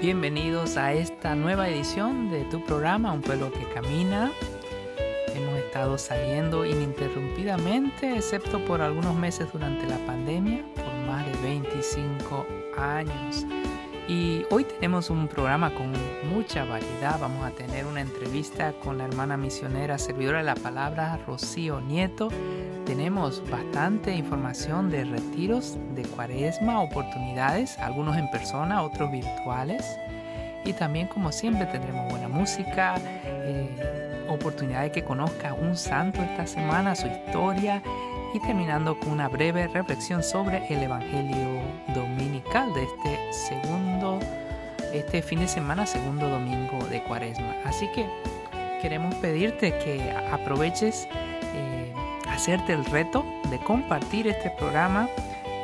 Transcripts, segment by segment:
Bienvenidos a esta nueva edición de tu programa Un pueblo que camina. Hemos estado saliendo ininterrumpidamente, excepto por algunos meses durante la pandemia, por más de 25 años. Y hoy tenemos un programa con mucha variedad. Vamos a tener una entrevista con la hermana misionera servidora de la palabra, Rocío Nieto. Tenemos bastante información de retiros de cuaresma, oportunidades, algunos en persona, otros virtuales. Y también, como siempre, tendremos buena música, eh, oportunidad de que conozca un santo esta semana, su historia y terminando con una breve reflexión sobre el Evangelio dominical de este segundo, este fin de semana, segundo domingo de Cuaresma. Así que queremos pedirte que aproveches eh, hacerte el reto de compartir este programa.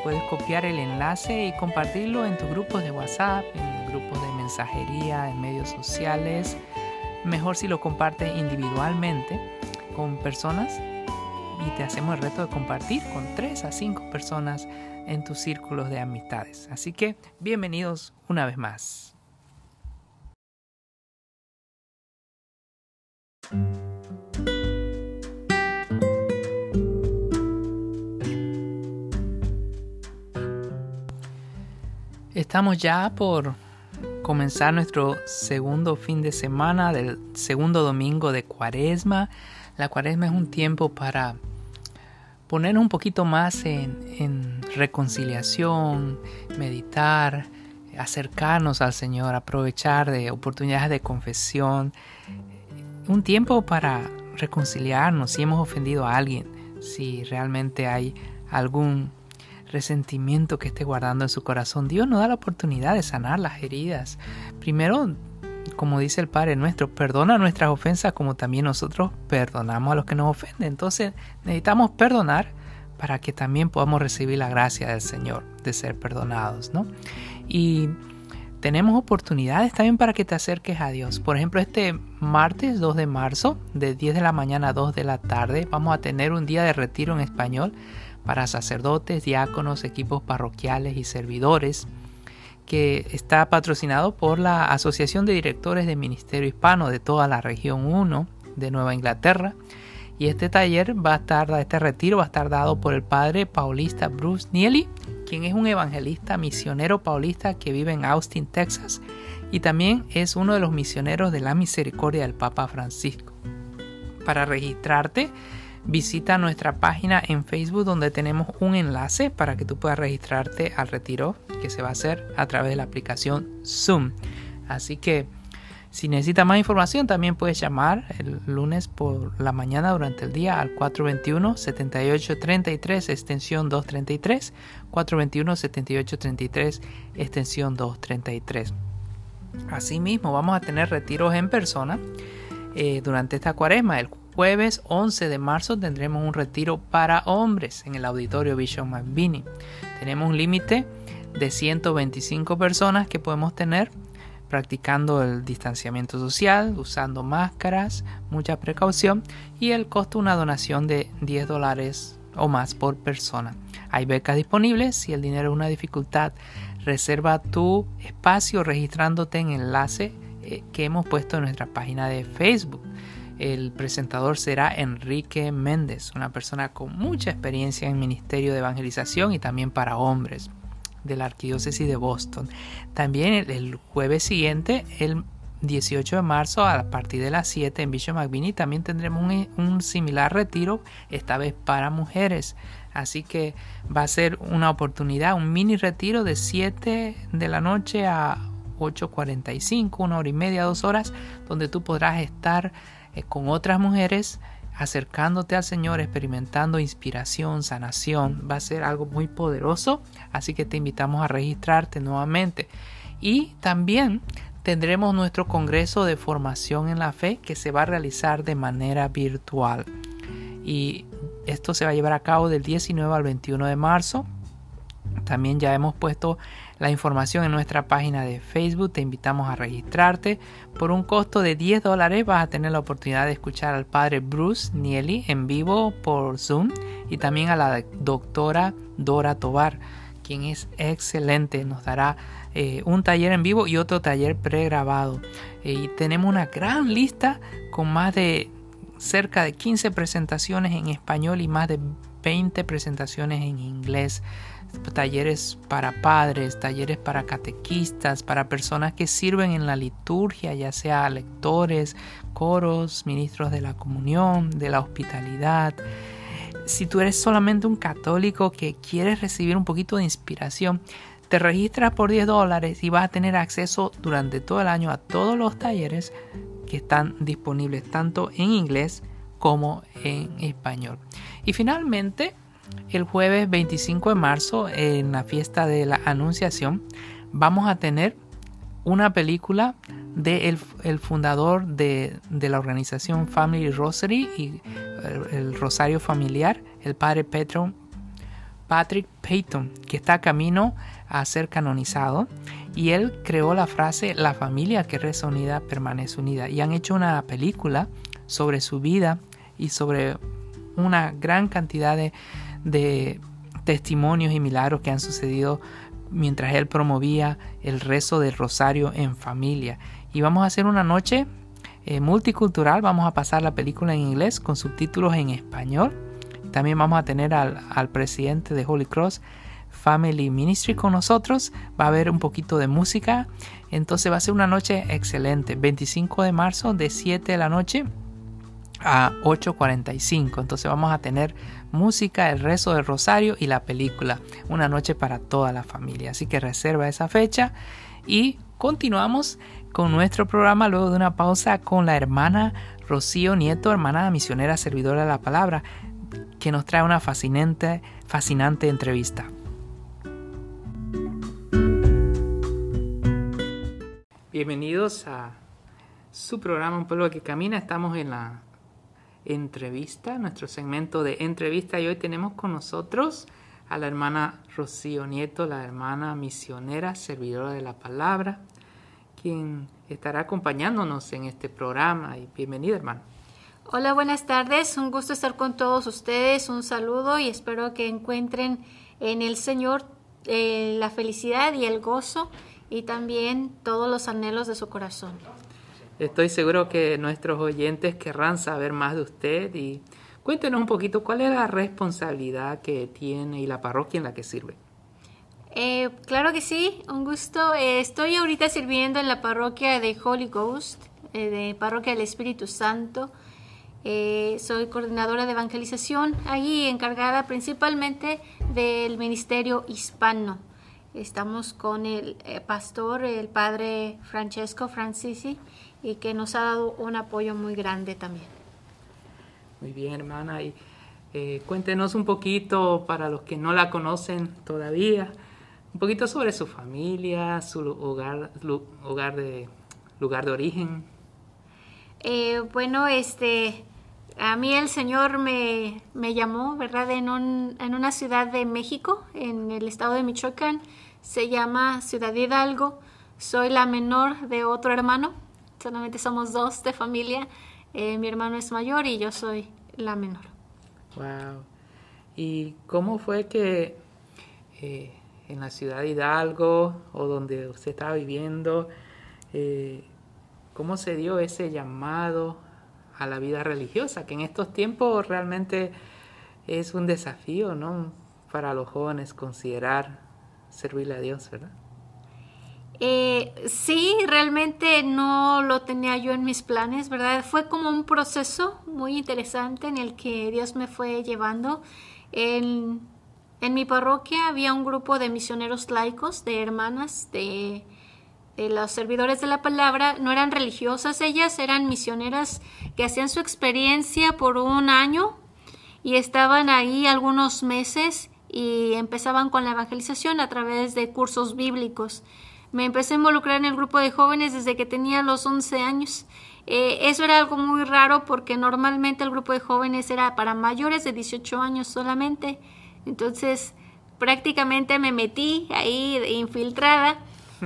Puedes copiar el enlace y compartirlo en tus grupos de WhatsApp, en grupos de mensajería, en medios sociales. Mejor si lo compartes individualmente con personas y te hacemos el reto de compartir con 3 a 5 personas en tus círculos de amistades. Así que bienvenidos una vez más. Estamos ya por comenzar nuestro segundo fin de semana del segundo domingo de Cuaresma. La Cuaresma es un tiempo para poner un poquito más en, reconciliación, meditar, acercarnos al Señor, aprovechar de oportunidades de confesión, un tiempo para reconciliarnos si hemos ofendido a alguien, si realmente hay algún resentimiento que esté guardando en su corazón. Dios nos da la oportunidad de sanar las heridas. Primero como dice el Padre nuestro, perdona nuestras ofensas como también nosotros perdonamos a los que nos ofenden. Entonces necesitamos perdonar para que también podamos recibir la gracia del Señor de ser perdonados, ¿no? Y tenemos oportunidades también para que te acerques a Dios. Por ejemplo, este martes 2 de marzo, de 10 de la mañana a 2 de la tarde, vamos a tener un día de retiro en español para sacerdotes, diáconos, equipos parroquiales y servidores que está patrocinado por la Asociación de Directores de Ministerio Hispano de toda la región 1 de Nueva Inglaterra. Y este taller va a estar, este retiro va a estar dado por el padre paulista Bruce Nieli, quien es un evangelista misionero paulista que vive en Austin, Texas, y también es uno de los misioneros de la misericordia del Papa Francisco. Para registrarte, visita nuestra página en Facebook donde tenemos un enlace para que tú puedas registrarte al retiro que se va a hacer a través de la aplicación Zoom. Así que si necesitas más información también puedes llamar el lunes por la mañana durante el día al 421-7833 extensión 233 421-7833 extensión 233. Asimismo vamos a tener retiros en persona eh, durante esta cuaresma. El jueves 11 de marzo tendremos un retiro para hombres en el auditorio Bishop McBinney. Tenemos un límite de 125 personas que podemos tener practicando el distanciamiento social, usando máscaras, mucha precaución y el costo una donación de 10 dólares o más por persona. Hay becas disponibles, si el dinero es una dificultad, reserva tu espacio registrándote en enlace eh, que hemos puesto en nuestra página de Facebook. El presentador será Enrique Méndez, una persona con mucha experiencia en ministerio de evangelización y también para hombres de la Arquidiócesis de Boston. También el, jueves siguiente, el 18 de marzo, a partir de las 7 en Bishop McBinney, también tendremos un, similar retiro, esta vez para mujeres. Así que va a ser una oportunidad, un mini retiro de 7 de la noche a 8.45, una hora y media, dos horas, donde tú podrás estar eh, con otras mujeres, acercándote al Señor, experimentando inspiración, sanación. Va a ser algo muy poderoso, así que te invitamos a registrarte nuevamente. Y también tendremos nuestro Congreso de Formación en la Fe que se va a realizar de manera virtual. Y esto se va a llevar a cabo del 19 al 21 de marzo. También ya hemos puesto la información en nuestra página de Facebook. Te invitamos a registrarte. Por un costo de 10 dólares vas a tener la oportunidad de escuchar al padre Bruce Nieli en vivo por Zoom y también a la doctora Dora Tobar quien es excelente. Nos dará eh, un taller en vivo y otro taller pregrabado. Eh, y tenemos una gran lista con más de cerca de 15 presentaciones en español y más de 20 presentaciones en inglés talleres para padres, talleres para catequistas, para personas que sirven en la liturgia, ya sea lectores, coros, ministros de la comunión, de la hospitalidad. Si tú eres solamente un católico que quieres recibir un poquito de inspiración, te registras por 10 dólares y vas a tener acceso durante todo el año a todos los talleres que están disponibles tanto en inglés como en español. Y finalmente, el jueves 25 de marzo, en la fiesta de la Anunciación, vamos a tener una película del de el fundador de, la organización Family Rosary y el, Rosario Familiar, el padre Petro, Patrick Payton, que está camino a ser canonizado. Y él creó la frase, la familia que reza unida permanece unida. Y han hecho una película sobre su vida y sobre una gran cantidad de, de testimonios y milagros que han sucedido mientras él promovía el rezo del rosario en familia. Y vamos a hacer una noche eh, multicultural, vamos a pasar la película en inglés con subtítulos en español. También vamos a tener al, al presidente de Holy Cross Family Ministry con nosotros. Va a haber un poquito de música. Entonces va a ser una noche excelente. 25 de marzo de 7 de la noche a 8.45. Entonces vamos a tener música, el rezo del rosario y la película. Una noche para toda la familia. Así que reserva esa fecha y continuamos con nuestro programa luego de una pausa con la hermana Rocío Nieto, hermana misionera servidora de la palabra, que nos trae una fascinante, fascinante entrevista. Bienvenidos a su programa Un pueblo que camina. Estamos en la entrevista, nuestro segmento de entrevista y hoy tenemos con nosotros a la hermana Rocío Nieto, la hermana misionera, servidora de la palabra, quien estará acompañándonos en este programa. Y bienvenida, hermana. Hola, buenas tardes. Un gusto estar con todos ustedes. Un saludo y espero que encuentren en el Señor eh, la felicidad y el gozo y también todos los anhelos de su corazón. Estoy seguro que nuestros oyentes querrán saber más de usted y cuéntenos un poquito cuál es la responsabilidad que tiene y la parroquia en la que sirve. Eh, claro que sí, un gusto. Eh, estoy ahorita sirviendo en la parroquia de Holy Ghost, eh, de Parroquia del Espíritu Santo. soy coordinadora de evangelización, ahí encargada principalmente del ministerio hispano. Estamos con el pastor, el padre Francesco Francisi, y que nos ha dado un apoyo muy grande también. Muy bien, hermana. Y eh, cuéntenos un poquito, para los que no la conocen todavía, un poquito sobre su familia, su hogar, hogar de, lugar de origen. Eh, bueno, este, a mí el Señor me, me llamó, ¿verdad? En, un, en una ciudad de México, en el estado de Michoacán, se llama Ciudad Hidalgo. Soy la menor de otro hermano, solamente somos dos de familia. Eh, mi hermano es mayor y yo soy la menor. Wow. ¿Y cómo fue que eh, en la ciudad de Hidalgo o donde usted estaba viviendo, eh, cómo se dio ese llamado a la vida religiosa? Que en estos tiempos realmente es un desafío, ¿no? Para los jóvenes considerar servirle a Dios, ¿verdad? Eh, sí, realmente no lo tenía yo en mis planes, ¿verdad? Fue como un proceso muy interesante en el que Dios me fue llevando. En, mi parroquia había un grupo de misioneros laicos, de hermanas, de los servidores de la palabra. No eran religiosas ellas, eran misioneras que hacían su experiencia por un año y estaban ahí algunos meses y empezaban con la evangelización a través de cursos bíblicos. Me empecé a involucrar en el grupo de jóvenes desde que tenía los 11 años. Eh, eso era algo muy raro porque normalmente el grupo de jóvenes era para mayores de 18 años solamente. Entonces prácticamente me metí ahí infiltrada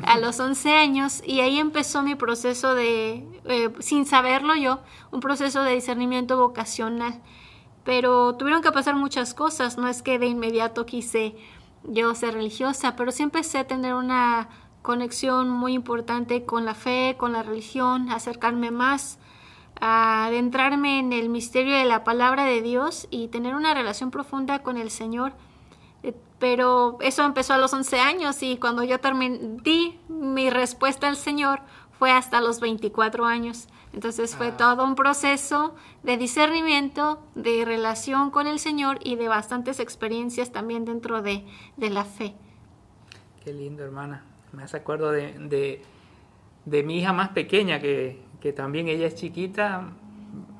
a los 11 años y ahí empezó mi proceso de, eh, sin saberlo yo, un proceso de discernimiento vocacional. Pero tuvieron que pasar muchas cosas, no es que de inmediato quise yo ser religiosa, pero sí empecé a tener una conexión muy importante con la fe, con la religión, acercarme más, adentrarme en el misterio de la palabra de Dios y tener una relación profunda con el Señor. Eh, pero eso empezó a los 11 años y cuando yo terminé, di mi respuesta al Señor fue hasta los 24 años. Entonces fue ah. todo un proceso de discernimiento, de relación con el Señor y de bastantes experiencias también dentro de, de la fe. Qué lindo, hermana. Me hace acuerdo de, de, mi hija más pequeña, que, que, también ella es chiquita,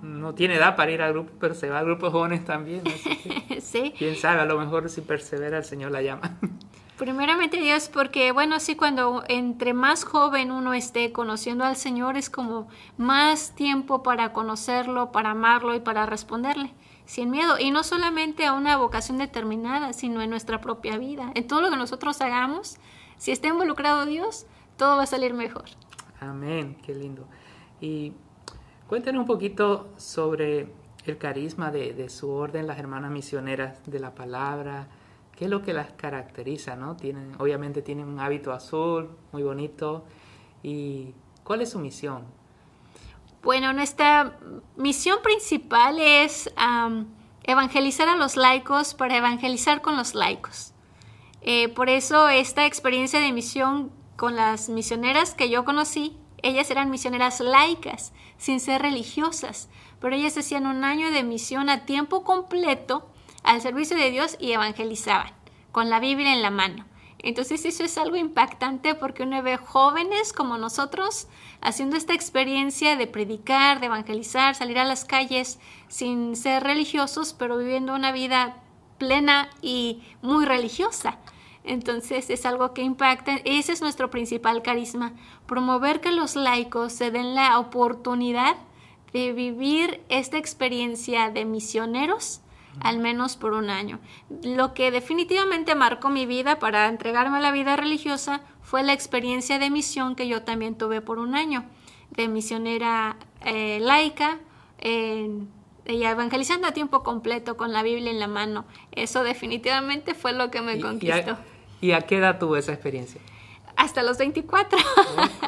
no tiene edad para ir al grupo, pero se va al grupo jóvenes también. sí. Quién sabe, a lo mejor si persevera el Señor la llama. Primeramente Dios, porque bueno, sí, cuando entre más joven uno esté conociendo al Señor es como más tiempo para conocerlo, para amarlo y para responderle sin miedo. Y no solamente a una vocación determinada, sino en nuestra propia vida. En todo lo que nosotros hagamos, si está involucrado Dios, todo va a salir mejor. Amén, qué lindo. Y cuéntenos un poquito sobre el carisma de, de su orden, las hermanas misioneras de la palabra ¿Qué es lo que las caracteriza? ¿no? Tienen, obviamente tienen un hábito azul, muy bonito. ¿Y cuál es su misión? Bueno, nuestra misión principal es evangelizar a los laicos para evangelizar con los laicos. Eh, por eso esta experiencia de misión con las misioneras que yo conocí, ellas eran misioneras laicas, sin ser religiosas, pero ellas hacían un año de misión a tiempo completo al servicio de Dios y evangelizaban, con la Biblia en la mano. Entonces eso es algo impactante porque uno ve jóvenes como nosotros haciendo esta experiencia de predicar, de evangelizar, salir a las calles sin ser religiosos, pero viviendo una vida plena y muy religiosa. Entonces es algo que impacta. Ese es nuestro principal carisma, promover que los laicos se den la oportunidad de vivir esta experiencia de misioneros al menos por un año. Lo que definitivamente marcó mi vida para entregarme a la vida religiosa fue la experiencia de misión que yo también tuve por un año, de misionera eh, laica, evangelizando a tiempo completo con la Biblia en la mano. Eso definitivamente fue lo que me conquistó. ¿Y a qué edad tuvo esa experiencia? hasta los 24.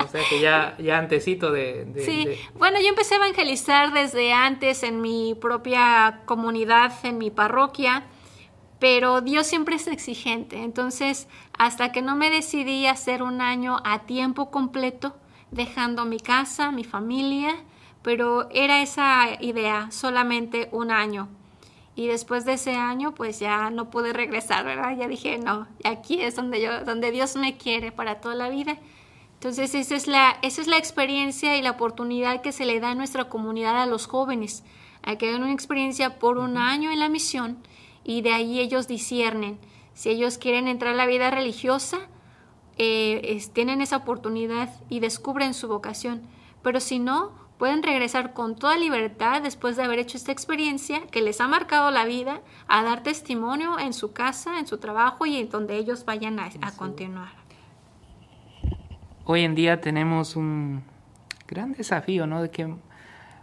o sea que ya, ya antecito de, Sí, bueno, yo empecé a evangelizar desde antes en mi propia comunidad, en mi parroquia, pero Dios siempre es exigente. Entonces, hasta que no me decidí a hacer un año a tiempo completo, dejando mi casa, mi familia, pero era esa idea, solamente un año. Y después de ese año, pues ya no pude regresar, ¿verdad? Ya dije, no, aquí es donde, yo, donde Dios me quiere para toda la vida. Entonces, esa es, la, esa es la experiencia y la oportunidad que se le da a nuestra comunidad a los jóvenes, a que hagan una experiencia por un año en la misión y de ahí ellos disciernen. Si ellos quieren entrar a la vida religiosa, eh, tienen esa oportunidad y descubren su vocación. Pero si no, pueden regresar con toda libertad después de haber hecho esta experiencia que les ha marcado la vida a dar testimonio en su casa, en su trabajo y en donde ellos vayan a, continuar. Hoy en día tenemos un gran desafío, ¿no? De que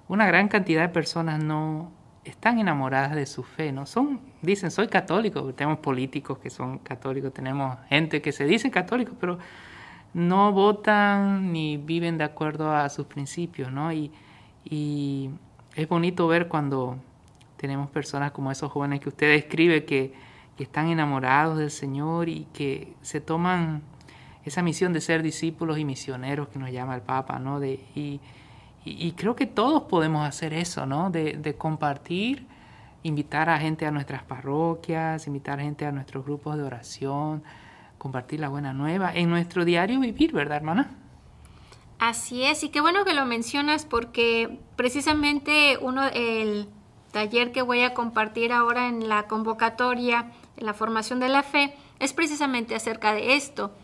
una gran cantidad de personas no están enamoradas de su fe, ¿no? Son, dicen, soy católico, tenemos políticos que son católicos, tenemos gente que se dice católico, pero no votan ni viven de acuerdo a sus principios, ¿no? Y, y es bonito ver cuando tenemos personas como esos jóvenes que usted describe que, están enamorados del Señor y que se toman esa misión de ser discípulos y misioneros que nos llama el Papa, ¿no? De, y, creo que todos podemos hacer eso, ¿no? De, de compartir, invitar a gente a nuestras parroquias, invitar gente a nuestros grupos de oración, compartir la buena nueva en nuestro diario vivir, ¿verdad, hermana? Así es, y qué bueno que lo mencionas porque precisamente uno, el taller que voy a compartir ahora en la convocatoria, en la formación de la fe, es precisamente acerca de esto,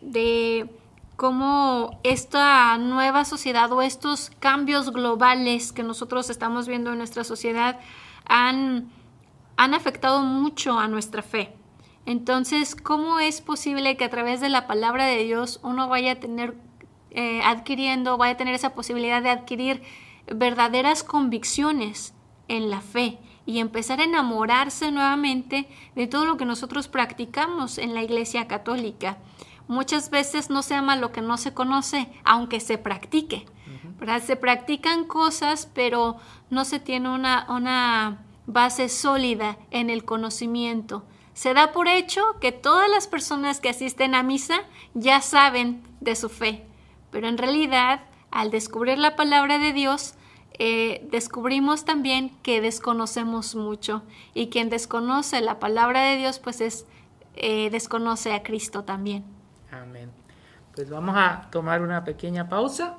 de cómo esta nueva sociedad o estos cambios globales que nosotros estamos viendo en nuestra sociedad han, han afectado mucho a nuestra fe. Entonces, ¿cómo es posible que a través de la palabra de Dios uno vaya a tener, eh, adquiriendo, vaya a tener esa posibilidad de adquirir verdaderas convicciones en la fe, y empezar a enamorarse nuevamente de todo lo que nosotros practicamos en la Iglesia Católica. Muchas veces no se ama lo que no se conoce, aunque se practique. Se practican cosas, pero no se tiene una, una base sólida en el conocimiento. Se da por hecho que todas las personas que asisten a misa ya saben de su fe, pero en realidad, al descubrir la palabra de Dios, eh, descubrimos también que desconocemos mucho y quien desconoce la palabra de Dios, pues es eh, desconoce a Cristo también. Amén. Pues vamos a tomar una pequeña pausa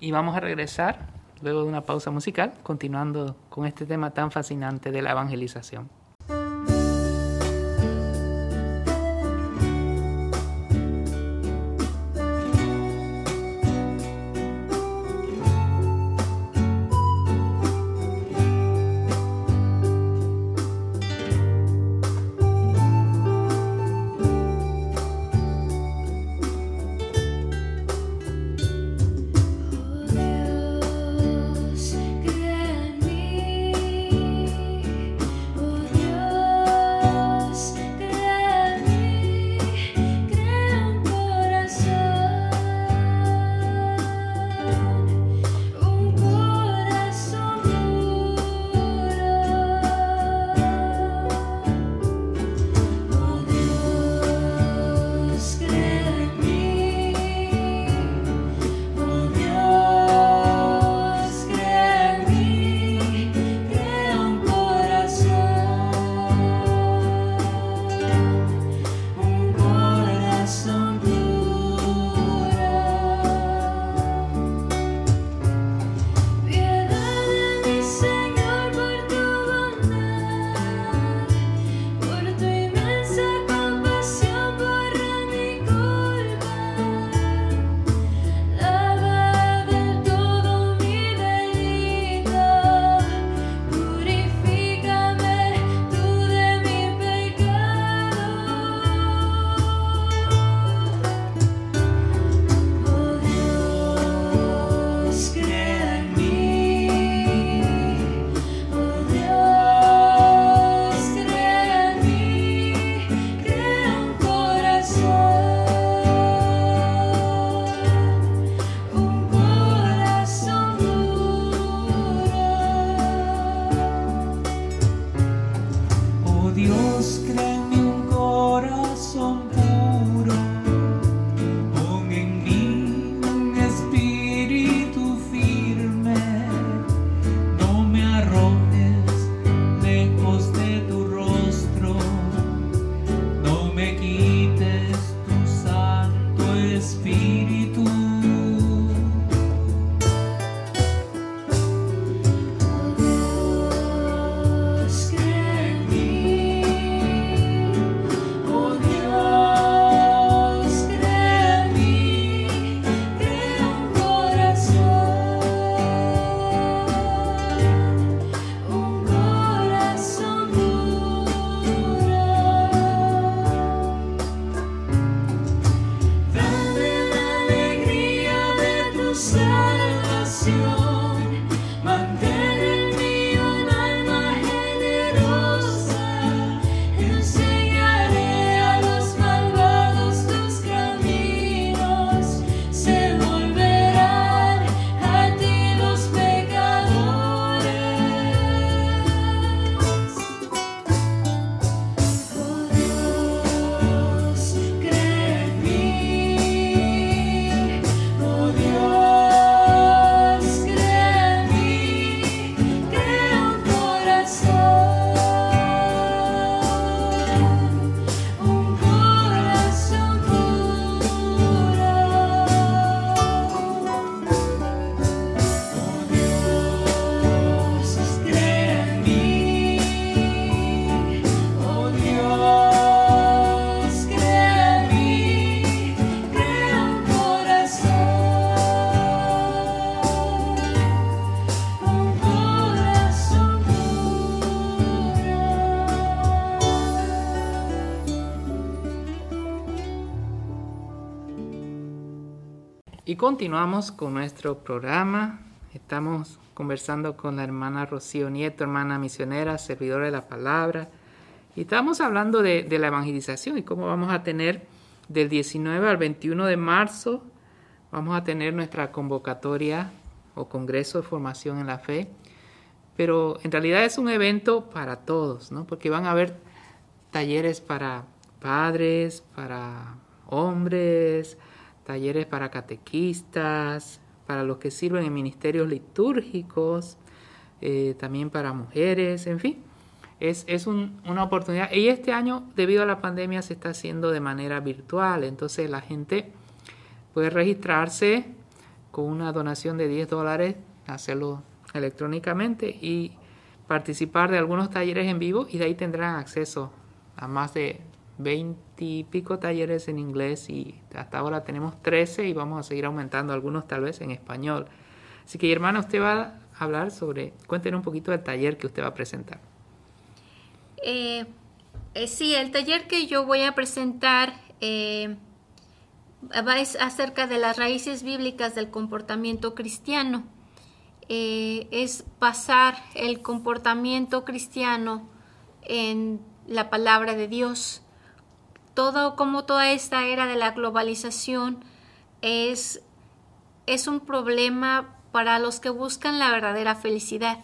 y vamos a regresar luego de una pausa musical, continuando con este tema tan fascinante de la evangelización. Continuamos con nuestro programa Estamos conversando con la hermana Rocío Nieto, hermana misionera, servidora de la palabra. Y estamos hablando de, de, la evangelización y cómo vamos a tener del 19 al 21 de marzo, vamos a tener nuestra convocatoria o congreso de formación en la fe. Pero en realidad es un evento para todos, ¿no? Porque van a haber talleres para padres, para hombres, talleres para catequistas, para los que sirven en ministerios litúrgicos, eh, también para mujeres, en fin. Es, es un, una oportunidad. Y este año, debido a la pandemia, se está haciendo de manera virtual. Entonces la gente puede registrarse con una donación de 10 dólares, hacerlo electrónicamente y participar de algunos talleres en vivo y de ahí tendrán acceso a más de 20 y pico talleres en inglés y hasta ahora tenemos 13 y vamos a seguir aumentando algunos tal vez en español. Así que hermana, usted va a hablar sobre, cuéntenos un poquito del taller que usted va a presentar. Eh, eh, sí, el taller que yo voy a presentar eh, es acerca de las raíces bíblicas del comportamiento cristiano. Eh, es basar el comportamiento cristiano en la palabra de Dios todo como toda esta era de la globalización es, es un problema para los que buscan la verdadera felicidad.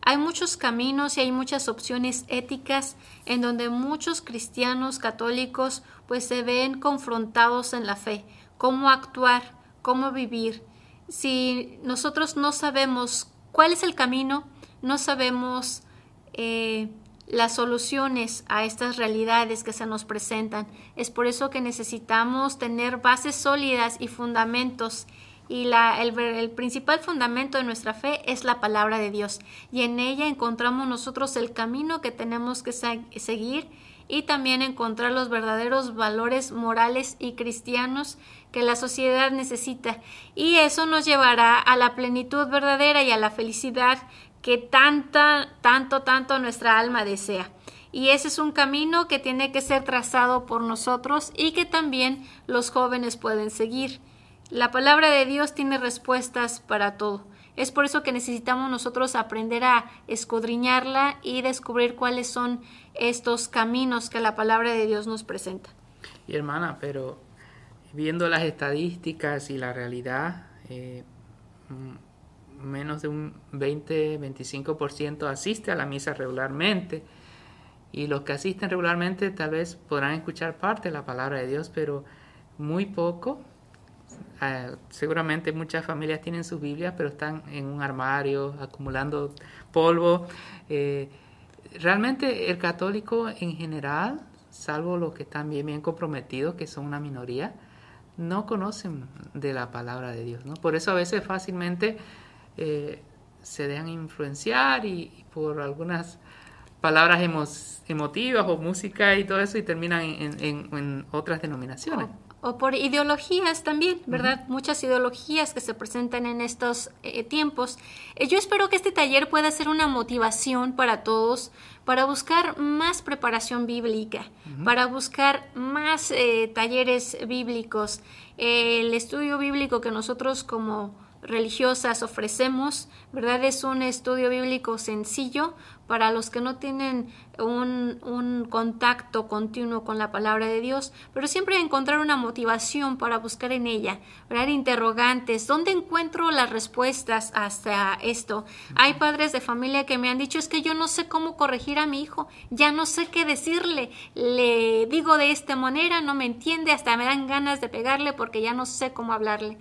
Hay muchos caminos y hay muchas opciones éticas en donde muchos cristianos católicos pues se ven confrontados en la fe, cómo actuar, cómo vivir. Si nosotros no sabemos cuál es el camino, no sabemos eh, las soluciones a estas realidades que se nos presentan. Es por eso que necesitamos tener bases sólidas y fundamentos. Y la, el, el, principal fundamento de nuestra fe es la palabra de Dios. Y en ella encontramos nosotros el camino que tenemos que seguir y también encontrar los verdaderos valores morales y cristianos que la sociedad necesita. Y eso nos llevará a la plenitud verdadera y a la felicidad que tanta, tanto, tanto nuestra alma desea. Y ese es un camino que tiene que ser trazado por nosotros y que también los jóvenes pueden seguir. La palabra de Dios tiene respuestas para todo. Es por eso que necesitamos nosotros aprender a escudriñarla y descubrir cuáles son estos caminos que la palabra de Dios nos presenta. Y hermana, pero viendo las estadísticas y la realidad, eh, menos de un 20-25% asiste a la misa regularmente. Y los que asisten regularmente tal vez podrán escuchar parte de la palabra de Dios, pero muy poco. Eh, seguramente muchas familias tienen sus Biblias, pero están en un armario acumulando polvo. Eh, realmente el católico en general, salvo los que están bien, bien comprometidos, que son una minoría, no conocen de la palabra de Dios. Por eso a veces fácilmente eh, se dejan influenciar y, por algunas palabras emotivas o música y todo eso y terminan en, otras denominaciones. O, por ideologías también, ¿verdad? Muchas ideologías que se presentan en estos eh, tiempos. Eh, yo espero que este taller pueda ser una motivación para todos, para buscar más preparación bíblica, para buscar más talleres bíblicos. el estudio bíblico que nosotros como religiosas ofrecemos, ¿verdad? Es un estudio bíblico sencillo para los que no tienen un, un, contacto continuo con la palabra de Dios, pero siempre encontrar una motivación para buscar en ella, ¿verdad? Interrogantes, ¿dónde encuentro las respuestas hasta esto? Hay padres de familia que me han dicho, es que yo no sé cómo corregir a mi hijo, ya no sé qué decirle, le digo de esta manera, no me entiende, hasta me dan ganas de pegarle porque ya no sé cómo hablarle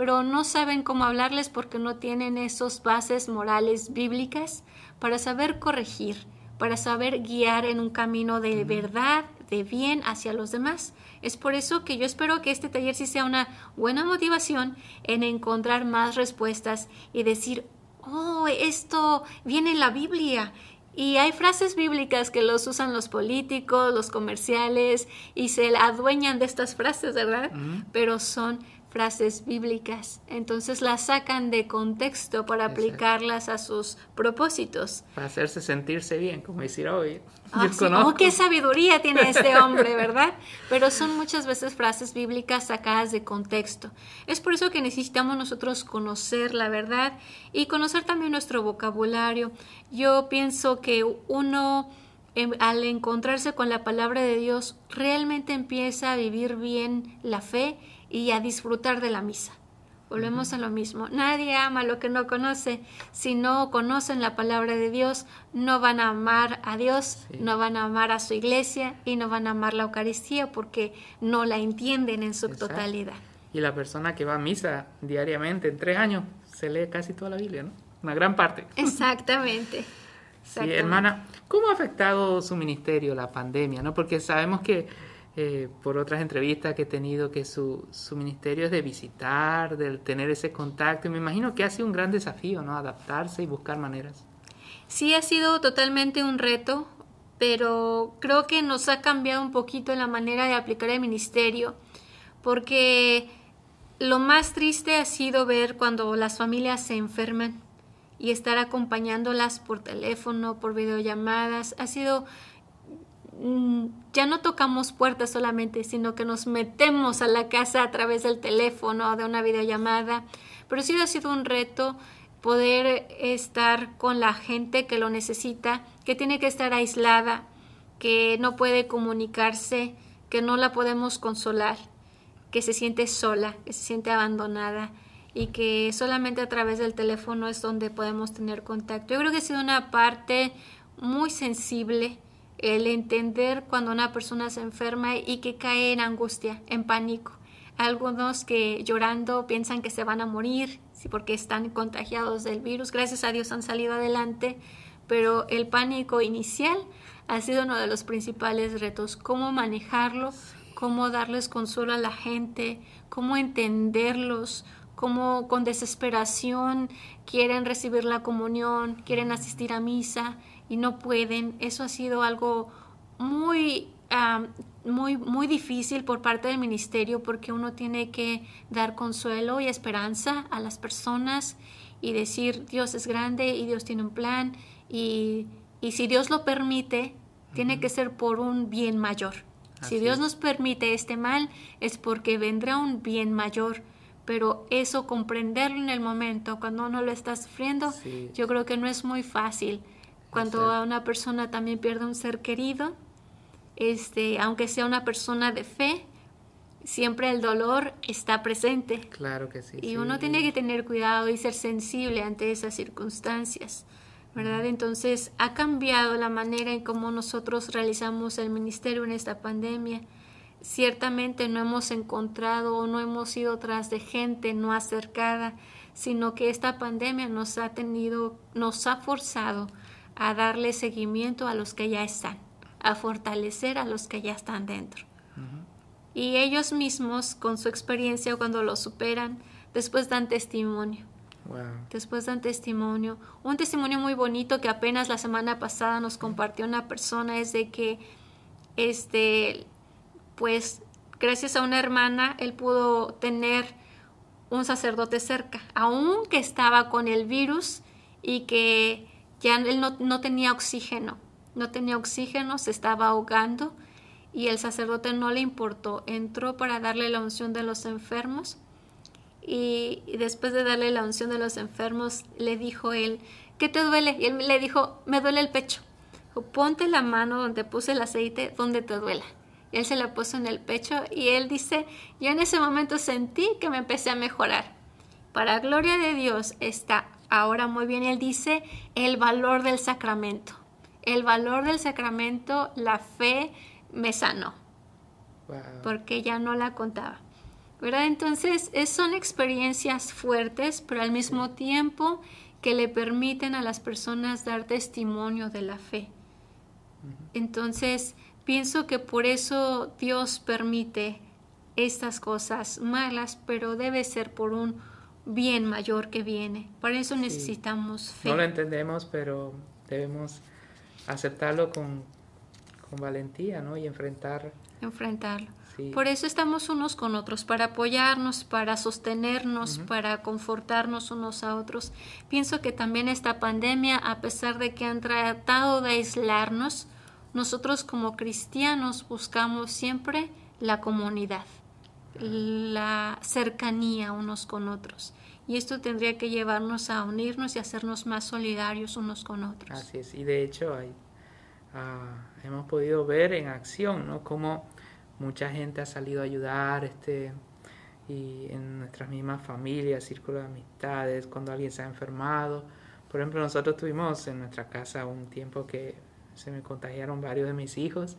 pero no saben cómo hablarles porque no tienen esas bases morales bíblicas para saber corregir, para saber guiar en un camino de verdad, de bien hacia los demás. Es por eso que yo espero que este taller sí sea una buena motivación en encontrar más respuestas y decir, oh, esto viene en la Biblia. Y hay frases bíblicas que los usan los políticos, los comerciales y se adueñan de estas frases, ¿verdad? Pero son frases bíblicas. Entonces las sacan de contexto para aplicarlas a sus propósitos. Para hacerse sentirse bien, como decir hoy. Ah, oh, qué sabiduría tiene este hombre, ¿verdad? Pero son muchas veces frases bíblicas sacadas de contexto. Es por eso que necesitamos nosotros conocer la verdad y conocer también nuestro vocabulario. Yo pienso que uno em, al encontrarse con la palabra de Dios realmente empieza a vivir bien la fe y a disfrutar de la misa. Volvemos a lo mismo. Nadie ama lo que no conoce. Si no conocen la palabra de Dios, no van a amar a Dios, no van a amar a su iglesia y no van a amar la Eucaristía porque no la entienden en su totalidad. Y la persona que va a misa diariamente en tres años se lee casi toda la Biblia, ¿no? Una gran parte. Exactamente. Sí, hermana, ¿cómo ha afectado su ministerio la pandemia? ¿no? Porque sabemos que eh, por otras entrevistas que he tenido que su, su ministerio es de visitar, de tener ese contacto. Y me imagino que ha sido un gran desafío, ¿no? Adaptarse y buscar maneras. Sí, ha sido totalmente un reto, pero creo que nos ha cambiado un poquito la manera de aplicar el ministerio, porque lo más triste ha sido ver cuando las familias se enferman y estar acompañándolas por teléfono, por videollamadas. Ha sido ya no tocamos puertas solamente, sino que nos metemos a la casa a través del teléfono, de una videollamada. Pero sí ha sido un reto poder estar con la gente que lo necesita, que tiene que estar aislada, que no puede comunicarse, que no la podemos consolar, que se siente sola, que se siente abandonada y que solamente a través del teléfono es donde podemos tener contacto. Yo creo que ha sido una parte muy sensible el entender cuando una persona se enferma y que cae en angustia, en pánico. Algunos que llorando piensan que se van a morir porque están contagiados del virus. Gracias a Dios han salido adelante, pero el pánico inicial ha sido uno de los principales retos. Cómo manejarlo, cómo darles consuelo a la gente, cómo entenderlos, cómo con desesperación quieren recibir la comunión, quieren asistir a misa y no pueden. Eso ha sido algo muy, muy, muy difícil por parte del ministerio porque uno tiene que dar consuelo y esperanza a las personas y decir Dios es grande y Dios tiene un plan y, y si Dios lo permite, tiene que ser por un bien mayor. si Dios nos permite este mal, es porque vendrá un bien mayor. Pero eso comprenderlo en el momento, cuando uno lo está sufriendo, yo creo que no es muy fácil. Cuando a una persona también pierde un ser querido, este, aunque sea una persona de fe, siempre el dolor está presente. Claro que sí. Y uno tiene que tener cuidado y ser sensible ante esas circunstancias, ¿verdad? Entonces ha cambiado la manera en cómo nosotros realizamos el ministerio en esta pandemia. Ciertamente no hemos encontrado o no hemos ido tras de gente no acercada, sino que esta pandemia nos ha tenido, nos ha forzado a darle seguimiento a los que ya están, a fortalecer a los que ya están dentro. Y ellos mismos, con su experiencia, cuando lo superan, después dan testimonio. Después dan testimonio. Un testimonio muy bonito que apenas la semana pasada nos compartió una persona es de que, este, pues, gracias a una hermana, él pudo tener un sacerdote cerca, aunque estaba con el virus y que ya él no, tenía oxígeno, no tenía oxígeno, se estaba ahogando y el sacerdote no le importó, entró para darle la unción de los enfermos y, después de darle la unción de los enfermos le dijo él, ¿qué te duele? Y él le dijo, me duele el pecho. Ponte la mano donde puse el aceite, donde te duela. Y él se la puso en el pecho y él dice, yo en ese momento sentí que me empecé a mejorar. Para gloria de Dios está ahora muy bien. Él dice el valor del sacramento. El valor del sacramento, la fe me sanó. Porque ya no la contaba. ¿Verdad? Entonces, son experiencias fuertes, pero al mismo tiempo que le permiten a las personas dar testimonio de la fe. Entonces, pienso que por eso Dios permite estas cosas malas, pero debe ser por un bien mayor que viene. Para eso necesitamos fe. No lo entendemos, pero debemos aceptarlo con, con valentía, ¿no? Y enfrentar. Enfrentarlo. Por eso estamos unos con otros, para apoyarnos, para sostenernos, para confortarnos unos a otros. Pienso que también esta pandemia, a pesar de que han tratado de aislarnos, nosotros como cristianos buscamos siempre la comunidad, la cercanía unos con otros. Y esto tendría que llevarnos a unirnos y hacernos más solidarios unos con otros. Así es, y de hecho ah, hemos podido ver en acción, ¿no? Cómo mucha gente ha salido a ayudar, este, y en nuestras mismas familias, círculos de amistades, cuando alguien se ha enfermado. Por ejemplo, nosotros tuvimos en nuestra casa un tiempo que se me contagiaron varios de mis hijos.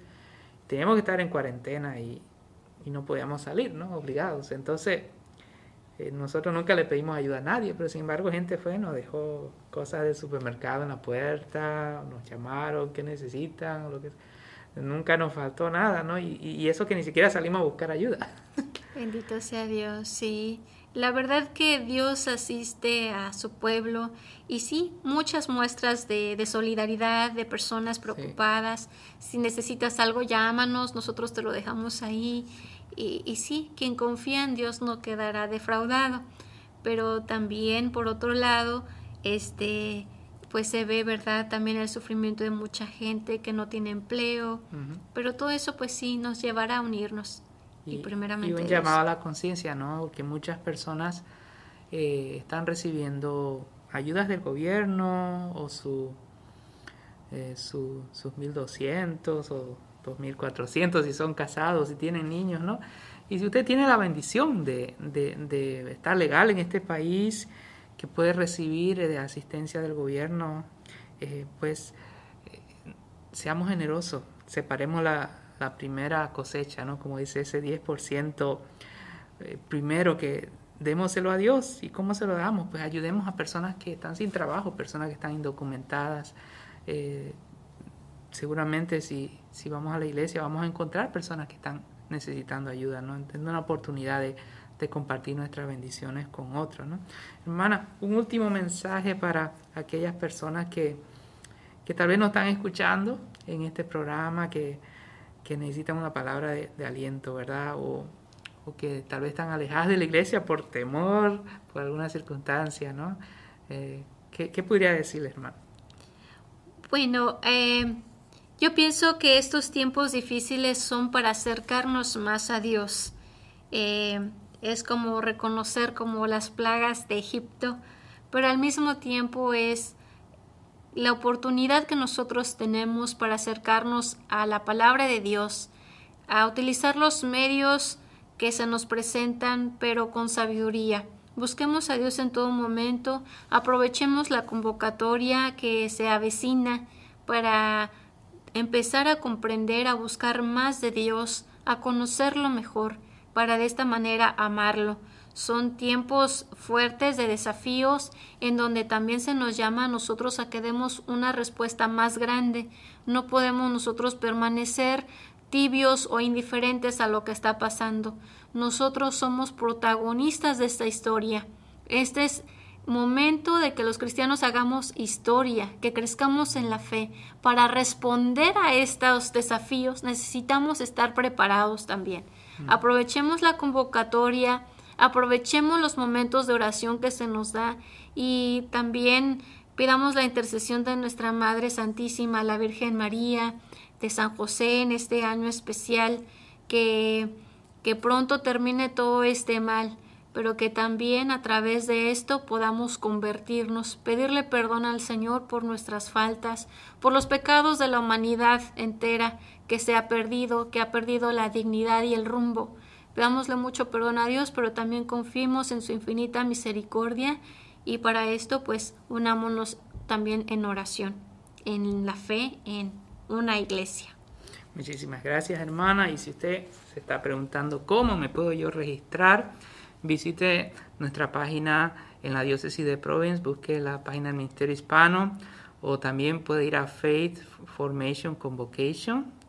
Teníamos que estar en cuarentena y, y no podíamos salir, ¿no? Obligados. Entonces, eh, nosotros nunca le pedimos ayuda a nadie, pero sin embargo gente fue, nos dejó cosas del supermercado en la puerta, nos llamaron, qué necesitan, lo que nunca nos faltó nada, ¿no? Y, y, eso que ni siquiera salimos a buscar ayuda. Bendito sea Dios, sí. La verdad que Dios asiste a su pueblo y sí, muchas muestras de, de solidaridad, de personas preocupadas. Si necesitas algo, llámanos, nosotros te lo dejamos ahí. Y, y sí, quien confía en Dios no quedará defraudado. Pero también, por otro lado, este pues se ve, ¿verdad? También el sufrimiento de mucha gente que no tiene empleo, pero todo eso pues sí nos llevará a unirnos. Y, primeramente... un llamado a la conciencia, ¿no? Porque muchas personas eh, están recibiendo ayudas del gobierno o su, eh, su, sus 1.200 o 2.400 si son casados, si tienen niños, ¿no? Y si usted tiene la bendición de, de, de estar legal en este país, que puede recibir de asistencia del gobierno, eh, pues eh, seamos generosos, separemos la, la, primera cosecha, ¿no? Como dice ese 10% eh, primero que démoselo a Dios. ¿Y cómo se lo damos? Pues ayudemos a personas que están sin trabajo, personas que están indocumentadas. seguramente si, si vamos a la iglesia vamos a encontrar personas que están necesitando ayuda, ¿no? Teniendo una oportunidad de de compartir nuestras bendiciones con otros. ¿no? Hermana, un último mensaje para aquellas personas que, que tal vez no están escuchando en este programa, que, que necesitan una palabra de, aliento, ¿verdad? O, o, que tal vez están alejadas de la iglesia por temor, por alguna circunstancia, ¿no? Eh, ¿qué, ¿qué, podría decirles, hermano? Bueno, eh, yo pienso que estos tiempos difíciles son para acercarnos más a Dios. Eh, es como reconocer como las plagas de Egipto, pero al mismo tiempo es la oportunidad que nosotros tenemos para acercarnos a la palabra de Dios, a utilizar los medios que se nos presentan, pero con sabiduría. Busquemos a Dios en todo momento, aprovechemos la convocatoria que se avecina para empezar a comprender, a buscar más de Dios, a conocerlo mejor para de esta manera amarlo. Son tiempos fuertes de desafíos en donde también se nos llama a nosotros a que demos una respuesta más grande. No podemos nosotros permanecer tibios o indiferentes a lo que está pasando. Nosotros somos protagonistas de esta historia. Este es momento de que los cristianos hagamos historia, que crezcamos en la fe. Para responder a estos desafíos necesitamos estar preparados también. Aprovechemos la convocatoria, aprovechemos los momentos de oración que se nos da y también pidamos la intercesión de nuestra Madre Santísima, la Virgen María, de San José en este año especial, que, que pronto termine todo este mal, pero que también a través de esto podamos convertirnos, pedirle perdón al Señor por nuestras faltas, por los pecados de la humanidad entera que se ha perdido, que ha perdido la dignidad y el rumbo. Pedámosle mucho perdón a Dios, pero también confiemos en su infinita misericordia. Y para esto pues unámonos también en oración, en la fe, en una iglesia. Muchísimas gracias hermana. Y si usted se está preguntando cómo me puedo yo registrar, visite nuestra página en la diócesis de Provence, busque la página del Ministerio Hispano o también puede ir a Faith Formation Convocation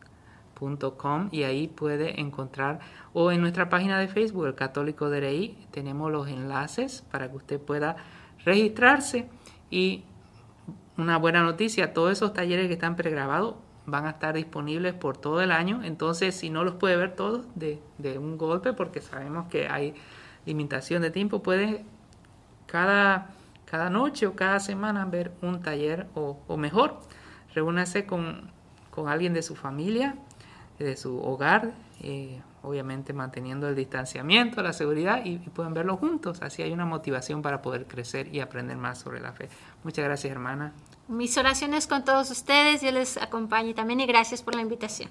y ahí puede encontrar o en nuestra página de Facebook, el Católico de Rey, tenemos los enlaces para que usted pueda registrarse y una buena noticia, todos esos talleres que están pregrabados van a estar disponibles por todo el año. Entonces, si no los puede ver todos de, de un golpe, porque sabemos que hay limitación de tiempo, puede cada, cada noche o cada semana ver un taller o, o mejor, reúnase con, con, alguien de su familia, de su hogar, eh, obviamente manteniendo el distanciamiento, la seguridad y, pueden verlo juntos. Así hay una motivación para poder crecer y aprender más sobre la fe. Muchas gracias, hermana. Mis oraciones con todos ustedes, yo les acompaño también y gracias por la invitación.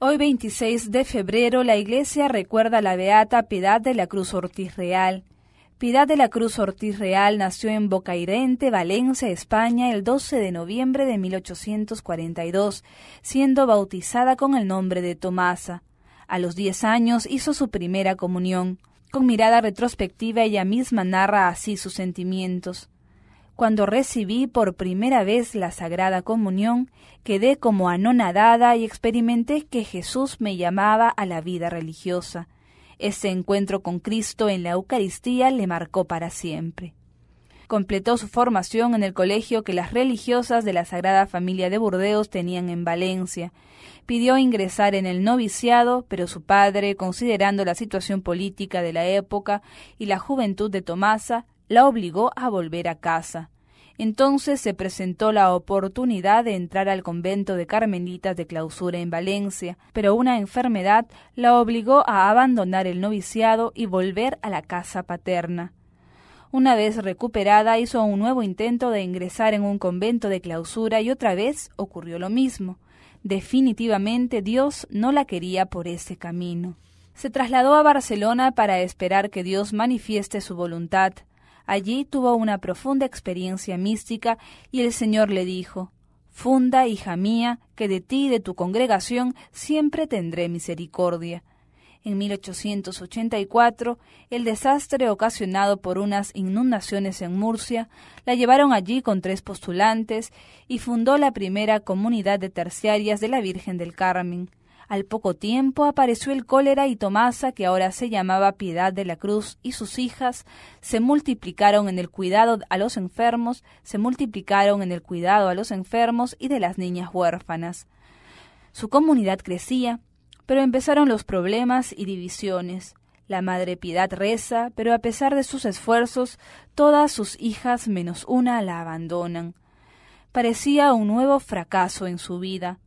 Hoy 26 de febrero la Iglesia recuerda a la Beata Piedad de la Cruz Ortiz Real. Piedad de la Cruz Ortiz Real nació en Bocairente, Valencia, España, el 12 de noviembre de 1842, siendo bautizada con el nombre de Tomasa. A los 10 años hizo su primera comunión. Con mirada retrospectiva ella misma narra así sus sentimientos. Cuando recibí por primera vez la Sagrada Comunión, quedé como anonadada y experimenté que Jesús me llamaba a la vida religiosa. Ese encuentro con Cristo en la Eucaristía le marcó para siempre. Completó su formación en el colegio que las religiosas de la Sagrada Familia de Burdeos tenían en Valencia. Pidió ingresar en el noviciado, pero su padre, considerando la situación política de la época y la juventud de Tomasa, la obligó a volver a casa. Entonces se presentó la oportunidad de entrar al convento de Carmelitas de clausura en Valencia, pero una enfermedad la obligó a abandonar el noviciado y volver a la casa paterna. Una vez recuperada hizo un nuevo intento de ingresar en un convento de clausura y otra vez ocurrió lo mismo. Definitivamente Dios no la quería por ese camino. Se trasladó a Barcelona para esperar que Dios manifieste su voluntad. Allí tuvo una profunda experiencia mística y el Señor le dijo, Funda, hija mía, que de ti y de tu congregación siempre tendré misericordia. En 1884, el desastre ocasionado por unas inundaciones en Murcia la llevaron allí con tres postulantes y fundó la primera comunidad de terciarias de la Virgen del Carmen. Al poco tiempo apareció el cólera y Tomasa, que ahora se llamaba Piedad de la Cruz, y sus hijas se multiplicaron en el cuidado a los enfermos, se multiplicaron en el cuidado a los enfermos y de las niñas huérfanas. Su comunidad crecía, pero empezaron los problemas y divisiones. La Madre Piedad reza, pero a pesar de sus esfuerzos, todas sus hijas menos una la abandonan. Parecía un nuevo fracaso en su vida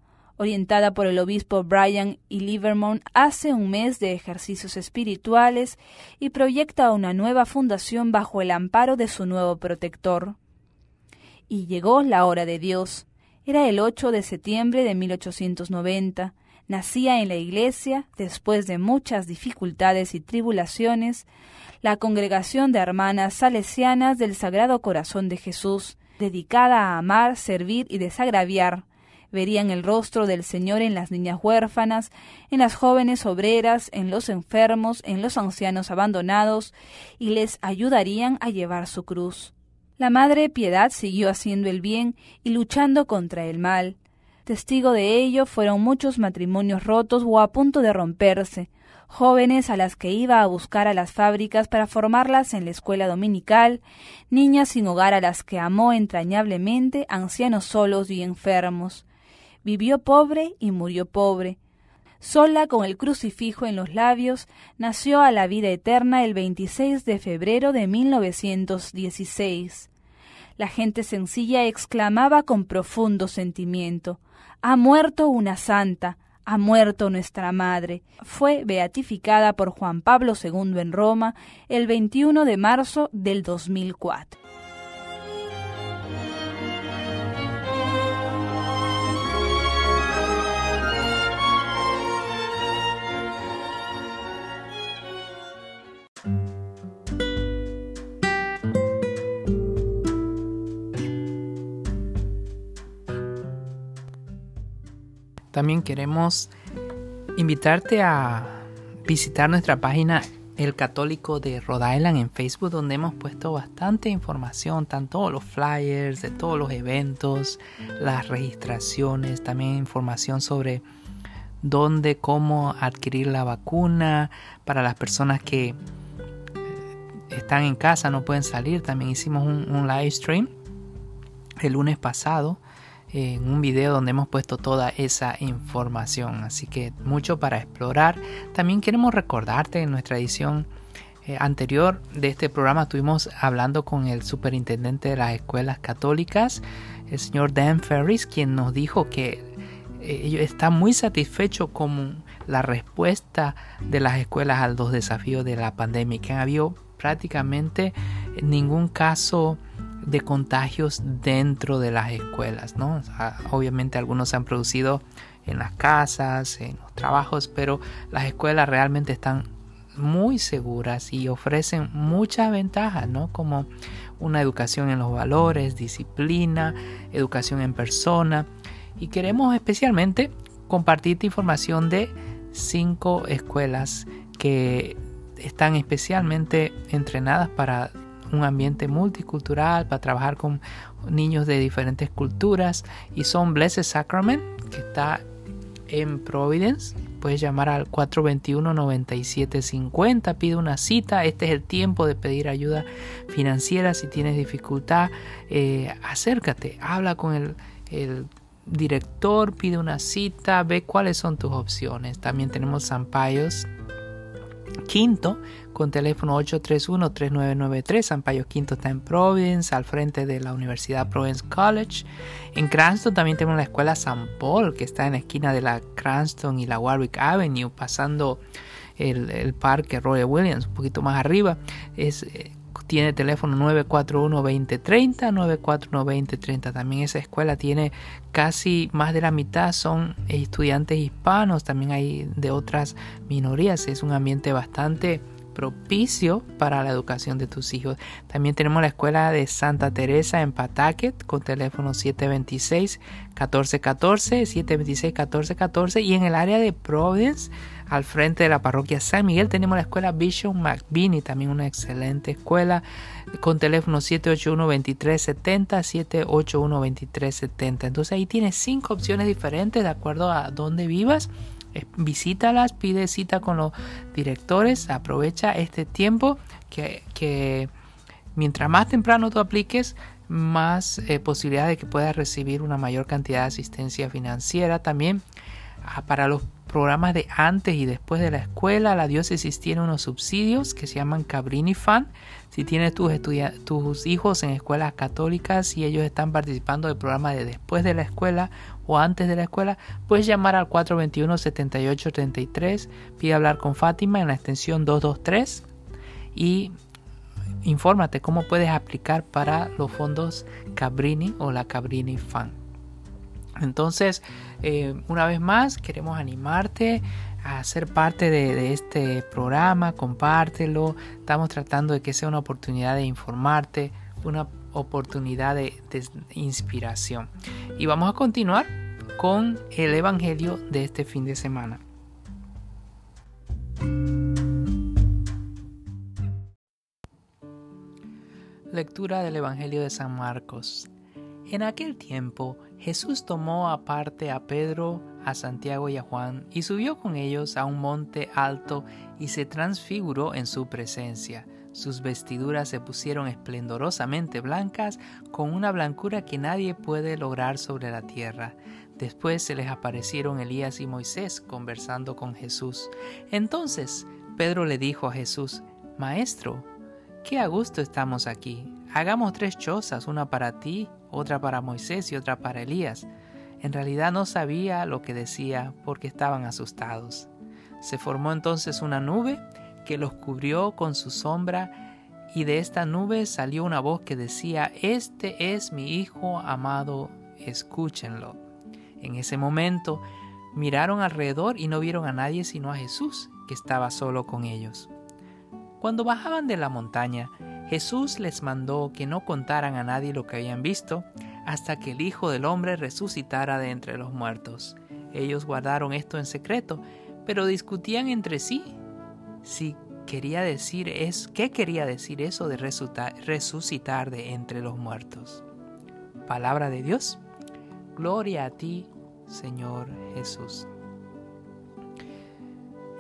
orientada por el obispo Brian y Livermore, hace un mes de ejercicios espirituales y proyecta una nueva fundación bajo el amparo de su nuevo protector. Y llegó la hora de Dios. Era el 8 de septiembre de 1890. Nacía en la iglesia, después de muchas dificultades y tribulaciones, la congregación de hermanas salesianas del Sagrado Corazón de Jesús, dedicada a amar, servir y desagraviar, verían el rostro del Señor en las niñas huérfanas, en las jóvenes obreras, en los enfermos, en los ancianos abandonados, y les ayudarían a llevar su cruz. La Madre Piedad siguió haciendo el bien y luchando contra el mal. Testigo de ello fueron muchos matrimonios rotos o a punto de romperse, jóvenes a las que iba a buscar a las fábricas para formarlas en la escuela dominical, niñas sin hogar a las que amó entrañablemente, ancianos solos y enfermos. Vivió pobre y murió pobre. Sola con el crucifijo en los labios, nació a la vida eterna el 26 de febrero de 1916. La gente sencilla exclamaba con profundo sentimiento Ha muerto una santa, ha muerto nuestra madre. Fue beatificada por Juan Pablo II en Roma el 21 de marzo del 2004. También queremos invitarte a visitar nuestra página El Católico de Rhode Island en Facebook, donde hemos puesto bastante información, tanto los flyers de todos los eventos, las registraciones, también información sobre dónde, cómo adquirir la vacuna, para las personas que eh, están en casa, no pueden salir. También hicimos un, live stream el lunes pasado en un video donde hemos puesto toda esa información. Así que mucho para explorar. También queremos recordarte en nuestra edición eh, anterior de este programa estuvimos hablando con el superintendente de las escuelas católicas, el señor Dan Ferris, quien nos dijo que eh, está muy satisfecho con la respuesta de las escuelas a los desafíos de la pandemia, que ha habido prácticamente ningún caso de contagios dentro de las escuelas, ¿no? obviamente algunos se han producido en las casas, en los trabajos, pero las escuelas realmente están muy seguras y ofrecen muchas ventajas, ¿no? Como una educación en los valores, disciplina, educación en persona. Y queremos especialmente compartirte información de cinco escuelas que están especialmente entrenadas para un ambiente multicultural, para trabajar con niños de diferentes culturas y son Blessed Sacrament, que está en Providence, puedes llamar al 421-9750, pide una cita, este es el tiempo de pedir ayuda financiera, si tienes dificultad, eh, acércate, habla con el, director, pide una cita, ve cuáles son tus opciones. También tenemos Sampayos Quinto, con teléfono 831-3993. Sampaio Quinto está en Providence, al frente de la Universidad Providence College. En Cranston también tenemos la escuela San Paul, que está en la esquina de la Cranston y la Warwick Avenue, pasando el, parque Royal Williams, un poquito más arriba. Es, eh, tiene teléfono 941-2030, 941-2030. También esa escuela tiene casi más de la mitad son estudiantes hispanos, también hay de otras minorías. Es un ambiente bastante propicio para la educación de tus hijos. También tenemos la escuela de Santa Teresa en Pataket con teléfono 726 1414, 726 1414 y en el área de Providence al frente de la parroquia San Miguel tenemos la escuela Bishop McBean también una excelente escuela con teléfono 781-2370, 781-2370. Entonces ahí tienes cinco opciones diferentes de acuerdo a dónde vivas. Visítalas, pide cita con los directores, aprovecha este tiempo que, mientras más temprano tú apliques, más eh, posibilidad de que puedas recibir una mayor cantidad de asistencia financiera. También ah, para los programas de antes y después de la escuela. La diócesis tiene unos subsidios que se llaman Cabrini Fan. Si tienes tus, tus hijos en escuelas católicas y ellos están participando del programa de después de la escuela o antes de la escuela, puedes llamar al 421-7833, pide hablar con Fátima en la extensión 223 y infórmate cómo puedes aplicar para los fondos Cabrini o la Cabrini Fan. Entonces, eh, una vez más, queremos animarte a ser parte de, este programa, compártelo. Estamos tratando de que sea una oportunidad de informarte, una oportunidad de, de inspiración. Y vamos a continuar con el Evangelio de este fin de semana. Lectura del Evangelio de San Marcos. En aquel tiempo Jesús tomó aparte a Pedro, a Santiago y a Juan y subió con ellos a un monte alto y se transfiguró en su presencia. Sus vestiduras se pusieron esplendorosamente blancas con una blancura que nadie puede lograr sobre la tierra. Después se les aparecieron Elías y Moisés conversando con Jesús. Entonces Pedro le dijo a Jesús, Maestro, qué a gusto estamos aquí. Hagamos tres chozas, una para ti, otra para Moisés y otra para Elías. En realidad no sabía lo que decía porque estaban asustados. Se formó entonces una nube que los cubrió con su sombra y de esta nube salió una voz que decía, Este es mi Hijo amado, escúchenlo. En ese momento miraron alrededor y no vieron a nadie sino a Jesús, que estaba solo con ellos. Cuando bajaban de la montaña, Jesús les mandó que no contaran a nadie lo que habían visto hasta que el Hijo del Hombre resucitara de entre los muertos. Ellos guardaron esto en secreto, pero discutían entre sí si quería decir es qué quería decir eso de resucitar de entre los muertos. Palabra de Dios. Gloria a ti, Señor Jesús.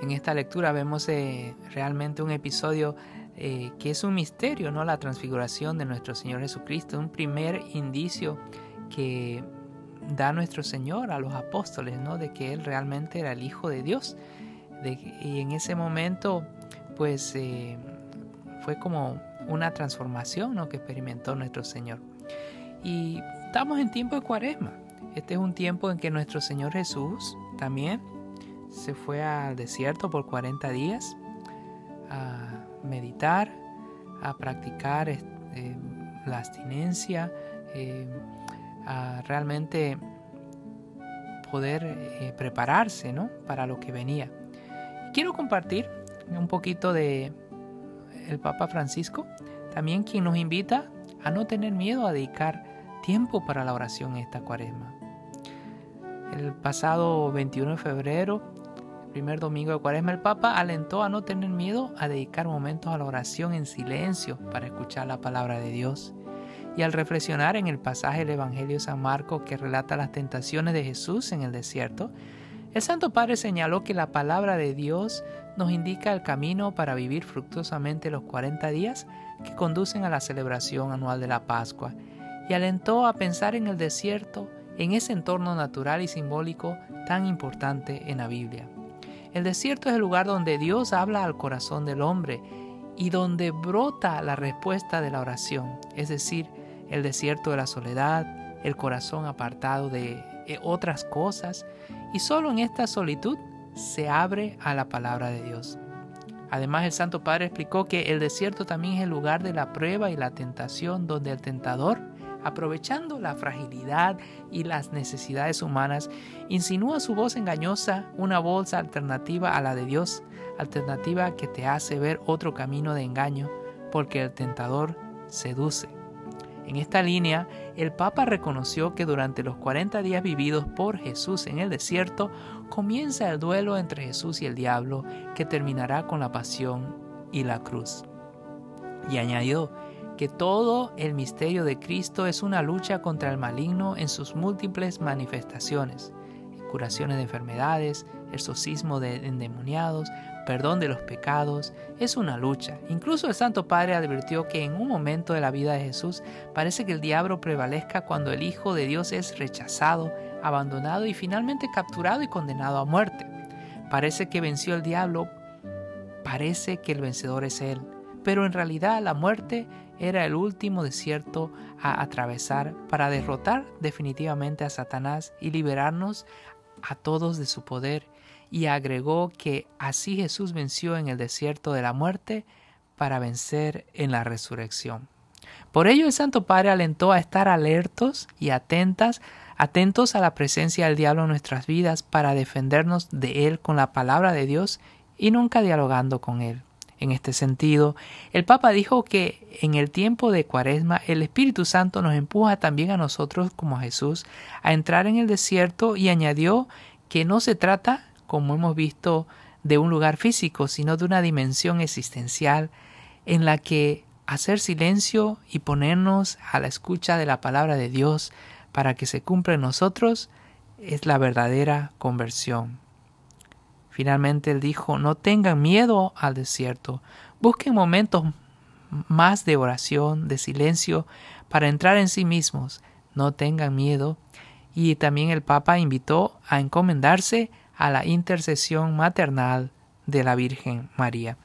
En esta lectura vemos eh, realmente un episodio eh, que es un misterio, ¿no? La transfiguración de nuestro Señor Jesucristo, un primer indicio que da nuestro Señor a los apóstoles, ¿no? De que Él realmente era el Hijo de Dios. Y en ese momento, pues, eh, fue como una transformación, ¿no? Que experimentó nuestro Señor. Y estamos en tiempo de cuaresma. Este es un tiempo en que nuestro Señor Jesús también se fue al desierto por 40 días a meditar, a practicar eh, la abstinencia, eh, a realmente poder prepararse ¿no? para lo que venía. Quiero compartir un poquito de el Papa Francisco, también quien nos invita a no tener miedo a dedicar tiempo para la oración esta cuaresma. El pasado 21 de febrero primer domingo de Cuaresma, el Papa alentó a no tener miedo a dedicar momentos a la oración en silencio para escuchar la palabra de Dios. Y al reflexionar en el pasaje del Evangelio de San Marcos que relata las tentaciones de Jesús en el desierto, el Santo Padre señaló que la palabra de Dios nos indica el camino para vivir fructuosamente los 40 días que conducen a la celebración anual de la Pascua, y alentó a pensar en el desierto, en ese entorno natural y simbólico tan importante en la Biblia. El desierto es el lugar donde Dios habla al corazón del hombre y donde brota la respuesta de la oración, es decir, el desierto de la soledad, el corazón apartado de otras cosas, y solo en esta solitud se abre a la palabra de Dios. Además, el Santo Padre explicó que el desierto también es el lugar de la prueba y la tentación, donde el tentador aprovechando la fragilidad y las necesidades humanas, insinúa su voz engañosa una voz alternativa a la de Dios, alternativa que te hace ver otro camino de engaño, porque el tentador seduce. En esta línea, el Papa reconoció que durante los 40 días vividos por Jesús en el desierto, comienza el duelo entre Jesús y el diablo, que terminará con la pasión y la cruz. Y añadió que todo el misterio de Cristo es una lucha contra el maligno en sus múltiples manifestaciones, curaciones de enfermedades, exorcismo de endemoniados, perdón de los pecados, es una lucha. Incluso el Santo Padre advirtió que en un momento de la vida de Jesús parece que el diablo prevalezca cuando el Hijo de Dios es rechazado, abandonado y finalmente capturado y condenado a muerte. Parece que venció el diablo, parece que el vencedor es Él, pero en realidad la muerte era el último desierto a atravesar para derrotar definitivamente a Satanás y liberarnos a todos de su poder, y agregó que así Jesús venció en el desierto de la muerte para vencer en la resurrección. Por ello el Santo Padre alentó a estar alertos y atentas, atentos a la presencia del diablo en nuestras vidas para defendernos de él con la palabra de Dios y nunca dialogando con él. En este sentido, el Papa dijo que en el tiempo de Cuaresma el Espíritu Santo nos empuja también a nosotros como a Jesús a entrar en el desierto y añadió que no se trata, como hemos visto, de un lugar físico, sino de una dimensión existencial en la que hacer silencio y ponernos a la escucha de la palabra de Dios para que se cumpla en nosotros es la verdadera conversión. Finalmente él dijo, no tengan miedo al desierto, busquen momentos más de oración, de silencio, para entrar en sí mismos, no tengan miedo. Y también el Papa invitó a encomendarse a la intercesión maternal de la Virgen María.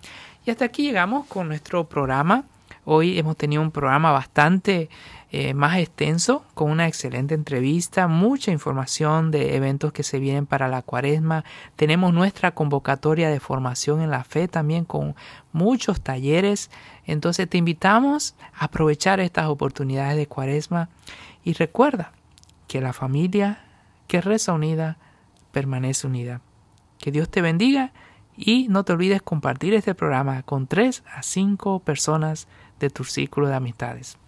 Y hasta aquí llegamos con nuestro programa. Hoy hemos tenido un programa bastante eh, más extenso, con una excelente entrevista, mucha información de eventos que se vienen para la cuaresma. Tenemos nuestra convocatoria de formación en la fe también con muchos talleres. Entonces te invitamos a aprovechar estas oportunidades de cuaresma y recuerda que la familia que reza unida permanece unida. Que Dios te bendiga y no te olvides compartir este programa con tres a cinco personas de tu círculo de amistades.